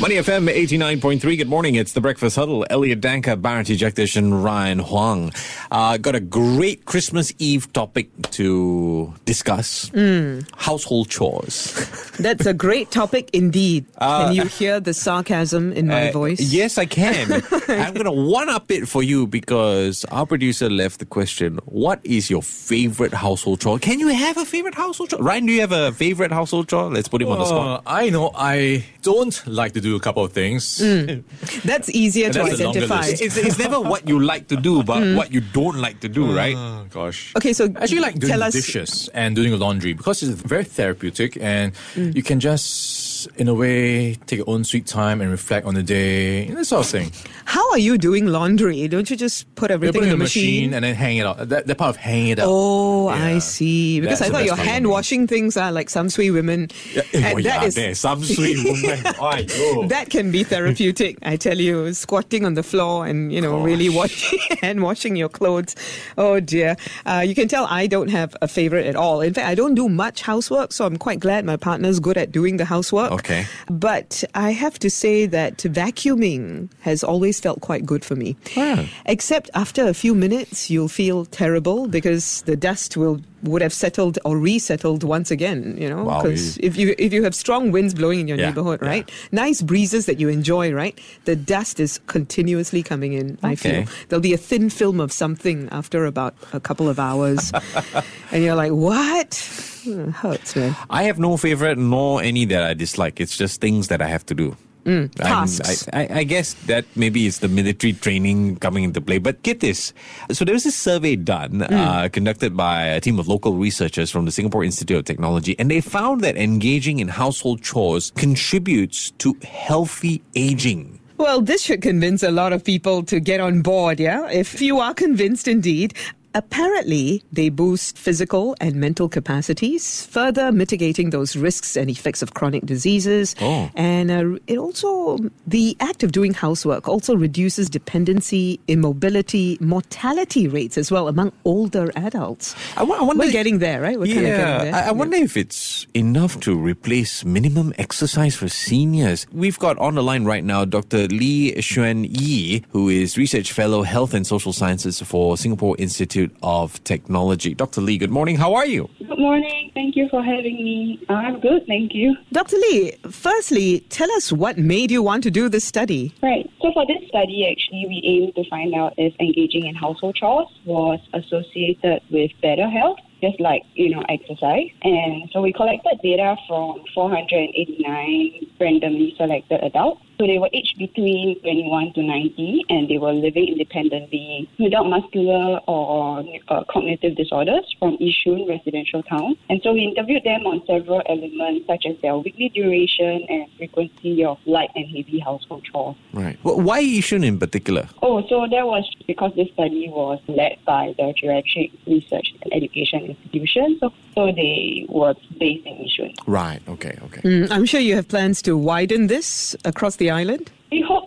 Money FM 89.3. Good morning. It's the Breakfast Huddle. Elliot Danker, Bharati Jagdish, and Ryan Huang. Uh, got a great Christmas Eve topic to discuss. Mm. Household chores. That's a great topic indeed. Uh, can you hear the sarcasm in my uh, voice? Yes, I can. I'm going to one up it for you because our producer left the question What is your favorite household chore? Can you have a favorite household chore? Ryan, do you have a favorite household chore? Let's put him on the spot. I know I don't like to do a couple of things. Mm. That's easier to identify. It's, it's, never what you like to do, but mm. what you don't like to do, right? Oh, gosh. Okay, so actually like doing dishes and doing laundry because it's very therapeutic and mm. you can just in a way, take your own sweet time and reflect on the day, that sort of thing. How are you doing laundry? Don't you just put everything put in the machine? machine? and then hang it out? That, that part of hanging it out. Oh, yeah. I see. Because That's I thought your hand washing things are like Samsui women. Yeah, and oh, that yeah, is, some sweet women. that can be therapeutic, I tell you. Squatting on the floor and, you know, Gosh. really washing and washing your clothes. Oh, dear. Uh, you can tell I don't have a favorite at all. In fact, I don't do much housework, so I'm quite glad my partner's good at doing the housework. Okay. But I have to say that vacuuming has always felt quite good for me. Ah. Except after a few minutes, you'll feel terrible because the dust will would have settled or resettled once again. You know, because wow, if you if you have strong winds blowing in your yeah, neighborhood, right, yeah. nice breezes that you enjoy, right, the dust is continuously coming in. Okay. I feel there'll be a thin film of something after about a couple of hours, and you're like, what? It hurts, man. I have no favorite nor any that I dislike. It's just things that I have to do. Mm, tasks. I, I, I, guess that maybe it's the military training coming into play. But get this. So there was a survey done, mm. uh, conducted by a team of local researchers from the Singapore Institute of Technology, and they found that engaging in household chores contributes to healthy aging. Well, this should convince a lot of people to get on board, yeah? If you are convinced indeed, Apparently, they boost physical and mental capacities, further mitigating those risks and effects of chronic diseases. Oh. And uh, it also, the act of doing housework also reduces dependency, immobility, mortality rates as well among older adults. I, w- I wonder, We're getting there, right? We're yeah, kind of getting there. I, I wonder yeah. if it's enough to replace minimum exercise for seniors. We've got on the line right now Dr. Lee Shuen Yee, who is Research Fellow Health and Social Sciences for Singapore Institute Institute of Technology. Dr. Lee, good morning. How are you? Good morning. Thank you for having me. I'm good, thank you. Dr. Lee, firstly, tell us what made you want to do this study. Right. So, for this study, actually, we aimed to find out if engaging in household chores was associated with better health just like, you know, exercise. And so we collected data from 489 randomly selected adults. So they were aged between 21 to 90 and they were living independently without muscular or uh, cognitive disorders from Yishun residential town. And so we interviewed them on several elements such as their weekly duration and frequency of light and heavy household chores. Right. Well, why Yishun in particular? Oh, so that was because this study was led by the Geriatric Research and Education institution. So, so they were based in Yishun. Right. Okay. Okay. Mm, I'm sure you have plans to widen this across the island.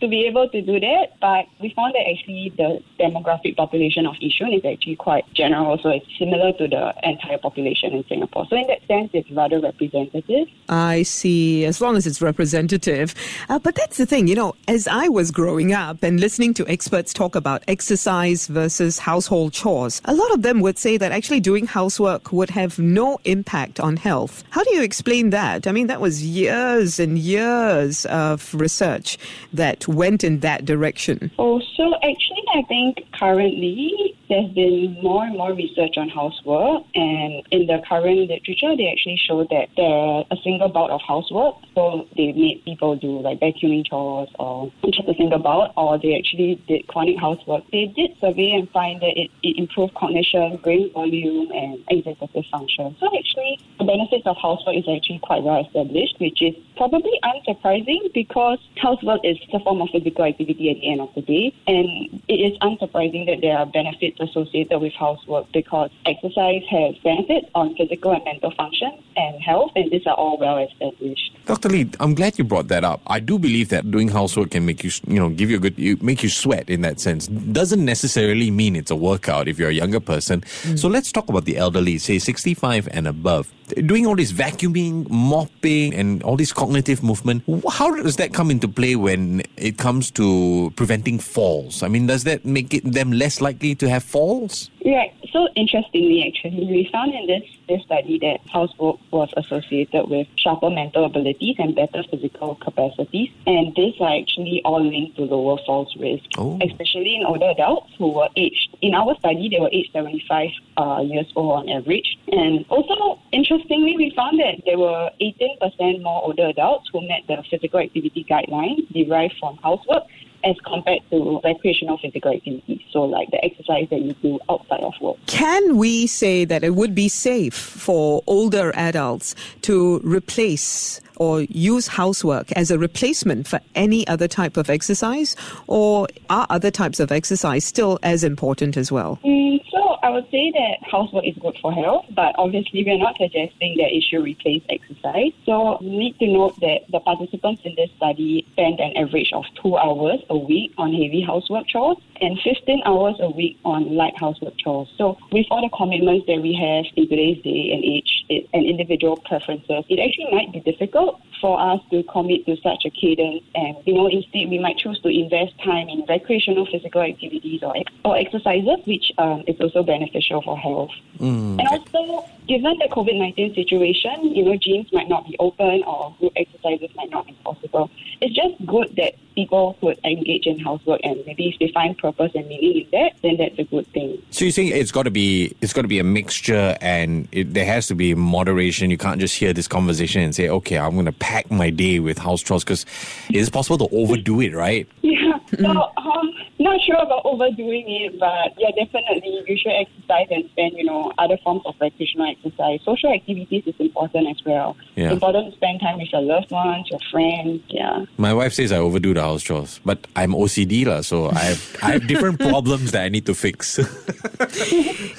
To be able to do that, but we found that actually the demographic population of Yishun is actually quite general, so it's similar to the entire population in Singapore. So in that sense, it's rather representative. I see, as long as it's representative. Uh, but that's the thing, you know, as I was growing up and listening to experts talk about exercise versus household chores, a lot of them would say that actually doing housework would have no impact on health. How do you explain that? I mean, that was years and years of research that went in that direction? Oh, so actually, I think currently there's been more and more research on housework, and in the current literature, they actually show that there a single bout of housework. So they made people do like vacuuming chores or just a single bout, or they actually did chronic housework. They did survey and find that it, it improved cognition, brain volume, and executive function. So actually, the benefits of housework is actually quite well established, which is probably unsurprising because housework is a form of physical activity at the end of the day, and it is unsurprising that there are benefits associated with housework because exercise has benefits on physical and mental function and health, and these are all well established. Dr. Lee, I'm glad you brought that up. I do believe that doing housework can make you, you know, give you a good, you, make you sweat in that sense. Doesn't necessarily mean it's a workout if you're a younger person. Mm. So let's talk about the elderly, say 65 and above doing all this vacuuming, mopping, and all this cognitive movement, how does that come into play when it comes to preventing falls? I mean, does that make it, them less likely to have falls? Right. So interestingly, actually, we found in this, study that housework was associated with sharper mental abilities and better physical capacities, and these are actually all linked to lower falls risk, oh. especially in older adults who were aged. In our study, they were aged 75 uh, years old on average, and also interestingly, we found that there were 18% more older adults who met the physical activity guidelines derived from housework as compared to recreational physical activities. So, like the exercise that you do outside of work. Can we say that it would be safe for older adults to replace or use housework as a replacement for any other type of exercise, or are other types of exercise still as important as well? Mm, so I would say that housework is good for health, but obviously we're not suggesting that it should replace exercise. So we need to note that the participants in this study spent an average of two hours a week on heavy housework chores and 15 hours a week on light housework chores. So with all the commitments that we have in today's day and age and individual preferences, it actually might be difficult for us to commit to such a cadence. And, you know, instead we might choose to invest time in recreational physical activities or, or exercises, which um, is also beneficial for health. Mm. And also, given the COVID 19 situation, you know, gyms might not be open or group exercises might not be possible. It's just good that people could engage in housework and maybe if they find purpose and meaning in that, then that's a good thing. So you're saying it's got to be it's got to be a mixture and it, there has to be moderation. You can't just hear this conversation and say, okay, I'm going to pack my day with house chores because it's possible to overdo it, right? Yeah. So, um, not sure about overdoing it, but yeah, definitely you should exercise and spend, you know, other forms of recreational exercise. Social activities is important as well. Yeah. It's important to spend time with your loved ones, your friends. Yeah. My wife says I overdo the house chores, but I'm OCD la, so I have I have different problems that I need to fix.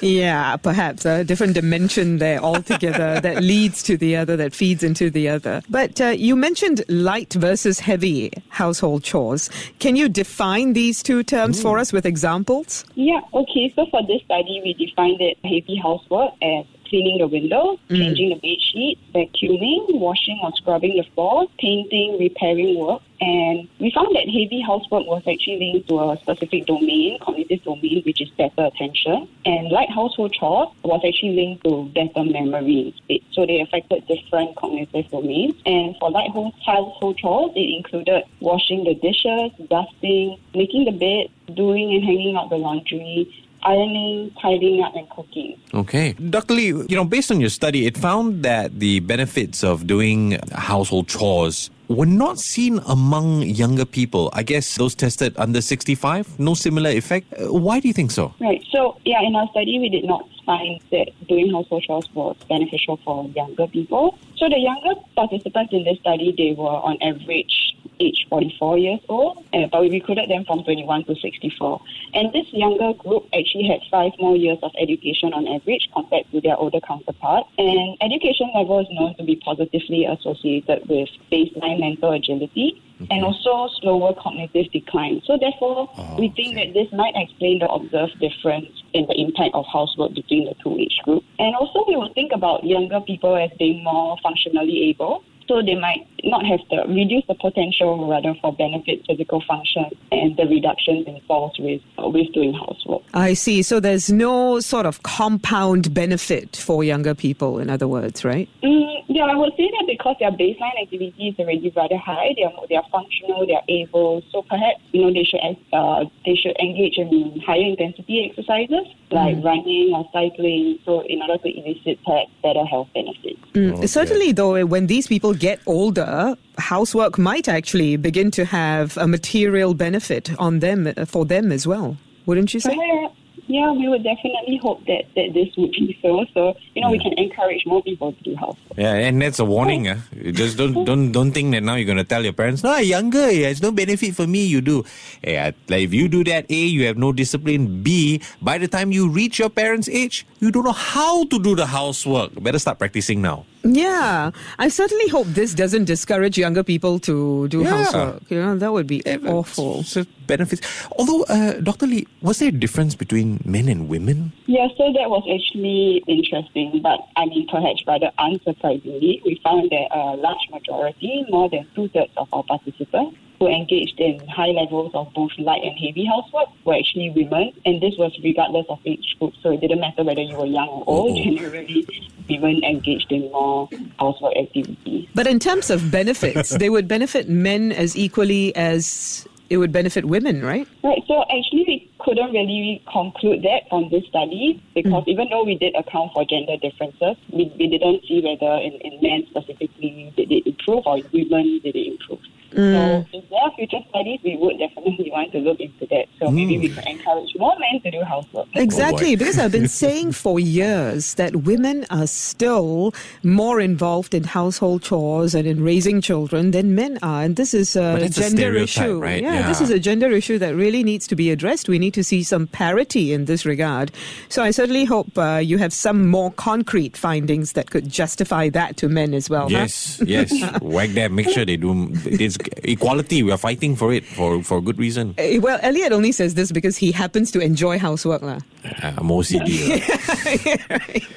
yeah, perhaps a different dimension there altogether that leads to the other, that feeds into the other. But uh, you mentioned light versus heavy household chores. Can you define these two terms mm. for us with examples? Yeah, okay. So for this study, we defined it heavy housework as cleaning the window, mm. changing the bed sheet, vacuuming, washing or scrubbing the floor, painting, repairing work. And we found that heavy housework was actually linked to a specific domain, cognitive domain, which is better attention. And light household chores was actually linked to better memory So they affected different cognitive domains. And for light household chores, it included washing the dishes, dusting, making the bed, doing and hanging out the laundry, ironing, tidying up, and cooking. Okay. Dr. Lee, you know, based on your study, it found that the benefits of doing household chores were not seen among younger people. I guess those tested under 65, no similar effect. Uh, why do you think so? Right. So, yeah, in our study, we did not find that doing household chores was beneficial for younger people. So, the younger participants in this study, they were on average age 44 years old, uh, but we recruited them from 21 to 64. And this younger group actually had five more years of education on average compared to their older counterparts. And education level is known to be positively associated with baseline mental agility and also slower cognitive decline. So therefore, oh, we think okay. that this might explain the observed difference in the impact of housework between the two age groups. And also, we will think about younger people as being more functionally able so they might not have the reduce the potential rather for benefit physical function and the reduction in falls with with doing housework. I see. So there's no sort of compound benefit for younger people, in other words, right? Mm, yeah, I would say that because their baseline activity is already rather high, they are they are functional, they are able. So perhaps you know they should uh, they should engage in higher intensity exercises like mm. running or cycling. So in order to elicit perhaps better health benefits. Mm. Okay. Certainly, though, when these people get older, housework might actually begin to have a material benefit on them for them as well. Wouldn't you say? Perhaps, yeah, we would definitely hope that, that this would be so. So you know, yeah. we can encourage more people to do housework. Yeah, and that's a warning. uh. Just don't don't don't think that now you're gonna tell your parents, no, I'm younger, it's no benefit for me. You do. Yeah, like if you do that, a you have no discipline. B by the time you reach your parents' age, you don't know how to do the housework. Better start practicing now. Yeah, I certainly hope this doesn't discourage younger people to do yeah. housework. You know, that would be yeah, awful. So benefits. Although, uh, Dr. Lee, was there a difference between men and women? Yeah, so that was actually interesting. But I mean, perhaps rather unsurprisingly, we found that a large majority, more than two thirds of our participants, who engaged in high levels of both light and heavy housework were actually women, and this was regardless of age group. So it didn't matter whether you were young or old. Oh. Generally, women engaged in more housework activities. But in terms of benefits, they would benefit men as equally as it would benefit women, right? Right. So actually, we couldn't really conclude that from this study because mm. even though we did account for gender differences, we, we didn't see whether in, in men specifically did it improve or in women did it improve. Mm. So if there are future studies, we would definitely want to look into that. So mm. maybe we can encourage more men to do housework. Exactly, oh because I've been saying for years that women are still more involved in household chores and in raising children than men are, and this is a gender a issue. Right? Yeah, yeah, this is a gender issue that really needs to be addressed. We need to see some parity in this regard. So I certainly hope uh, you have some more concrete findings that could justify that to men as well. Yes, huh? yes. Wag them. Make sure they do. It's equality. We are fighting for it for for good reason. Uh, well, Elliot only says this because he happens to enjoy housework, lah. Uh, I'm OCD.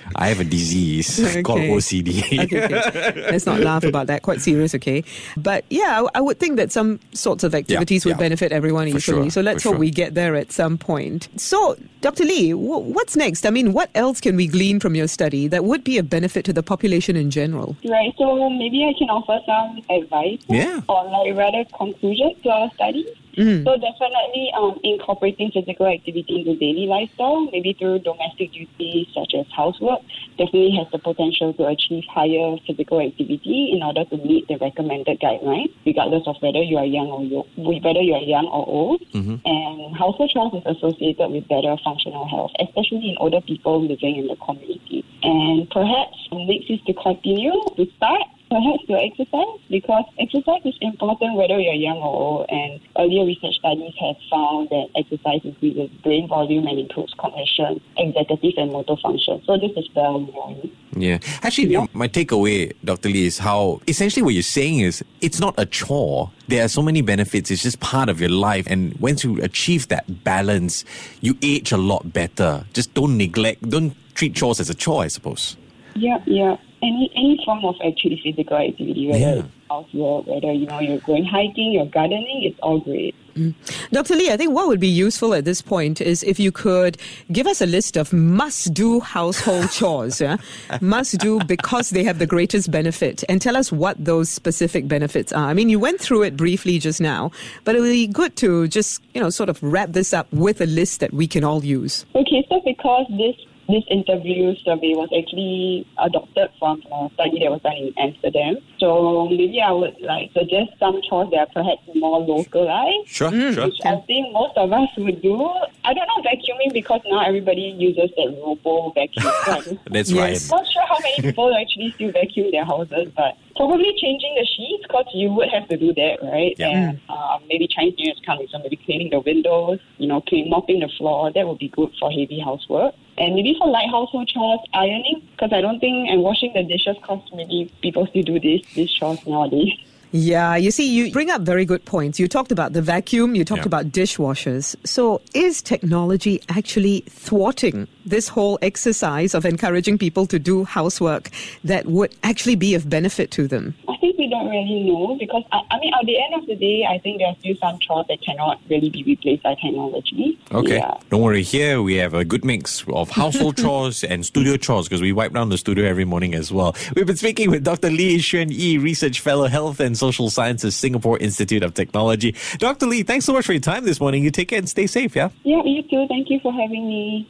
I have a disease okay. called OCD. okay, okay. Let's not laugh about that. Quite serious, okay? But yeah, I, I would think that some sorts of activities yeah, would yeah. benefit everyone for equally. Sure, so let's hope sure. we get there at some point. So, Dr. Lee, w- what's next? I mean, what else can we glean from your study that would be a benefit to the population in general? Right. So maybe I can offer some advice. Yeah. Or like rather conclusion to our study. Mm-hmm. So definitely um, incorporating physical activity into daily lifestyle, maybe through domestic duties such as housework, definitely has the potential to achieve higher physical activity in order to meet the recommended guidelines, regardless of whether you are young or you, whether you are young or old. Mm-hmm. And household chores is associated with better functional health, especially in older people living in the community. And perhaps next is to continue to start perhaps to exercise because exercise is important whether you're young or old. And earlier research studies have found that exercise increases brain volume and improves cognition, executive and motor function. So this is well known. Yeah. Actually, yeah. my takeaway, Dr. Lee, is how essentially what you're saying is it's not a chore. There are so many benefits. It's just part of your life. And once you achieve that balance, you age a lot better. Just don't neglect, don't treat chores as a chore, I suppose. Yeah, yeah any any form of actually physical activity, whether yeah. it's housework, whether you know you're going hiking, you're gardening, it's all great. Mm. Dr. Lee, I think what would be useful at this point is if you could give us a list of must do household chores, yeah? must do because they have the greatest benefit, and tell us what those specific benefits are. I mean, you went through it briefly just now, but it would be good to just, you know, sort of wrap this up with a list that we can all use. Okay, so because this this interview survey was actually adopted from a study that was done in Amsterdam. So maybe I would like suggest some chores that are perhaps more localized. Sure, mm, sure. Which I think most of us would do. I don't know vacuuming because now everybody uses that robo vacuum. That's right. I'm not sure how many people actually still vacuum their houses, but probably changing the sheets because you would have to do that, right? Yeah. And um, maybe Chinese New Year's coming, so maybe cleaning the windows, you know, clean, mopping the floor. That would be good for heavy housework. And maybe for light household chores, ironing, because I don't think, and washing the dishes, because maybe people still do this, these chores nowadays. Yeah, you see, you bring up very good points. You talked about the vacuum, you talked yeah. about dishwashers. So, is technology actually thwarting this whole exercise of encouraging people to do housework that would actually be of benefit to them? I think we don't really know because, I, I mean, at the end of the day, I think there are still some chores that cannot really be replaced by technology. Okay. Yeah. Don't worry. Here we have a good mix of household chores and studio chores because we wipe down the studio every morning as well. We've been speaking with Dr. Lee Shuen Yee, Research Fellow, Health and Social Sciences, Singapore Institute of Technology. Dr. Lee, thanks so much for your time this morning. You take care and stay safe, yeah? Yeah, you too. Thank you for having me.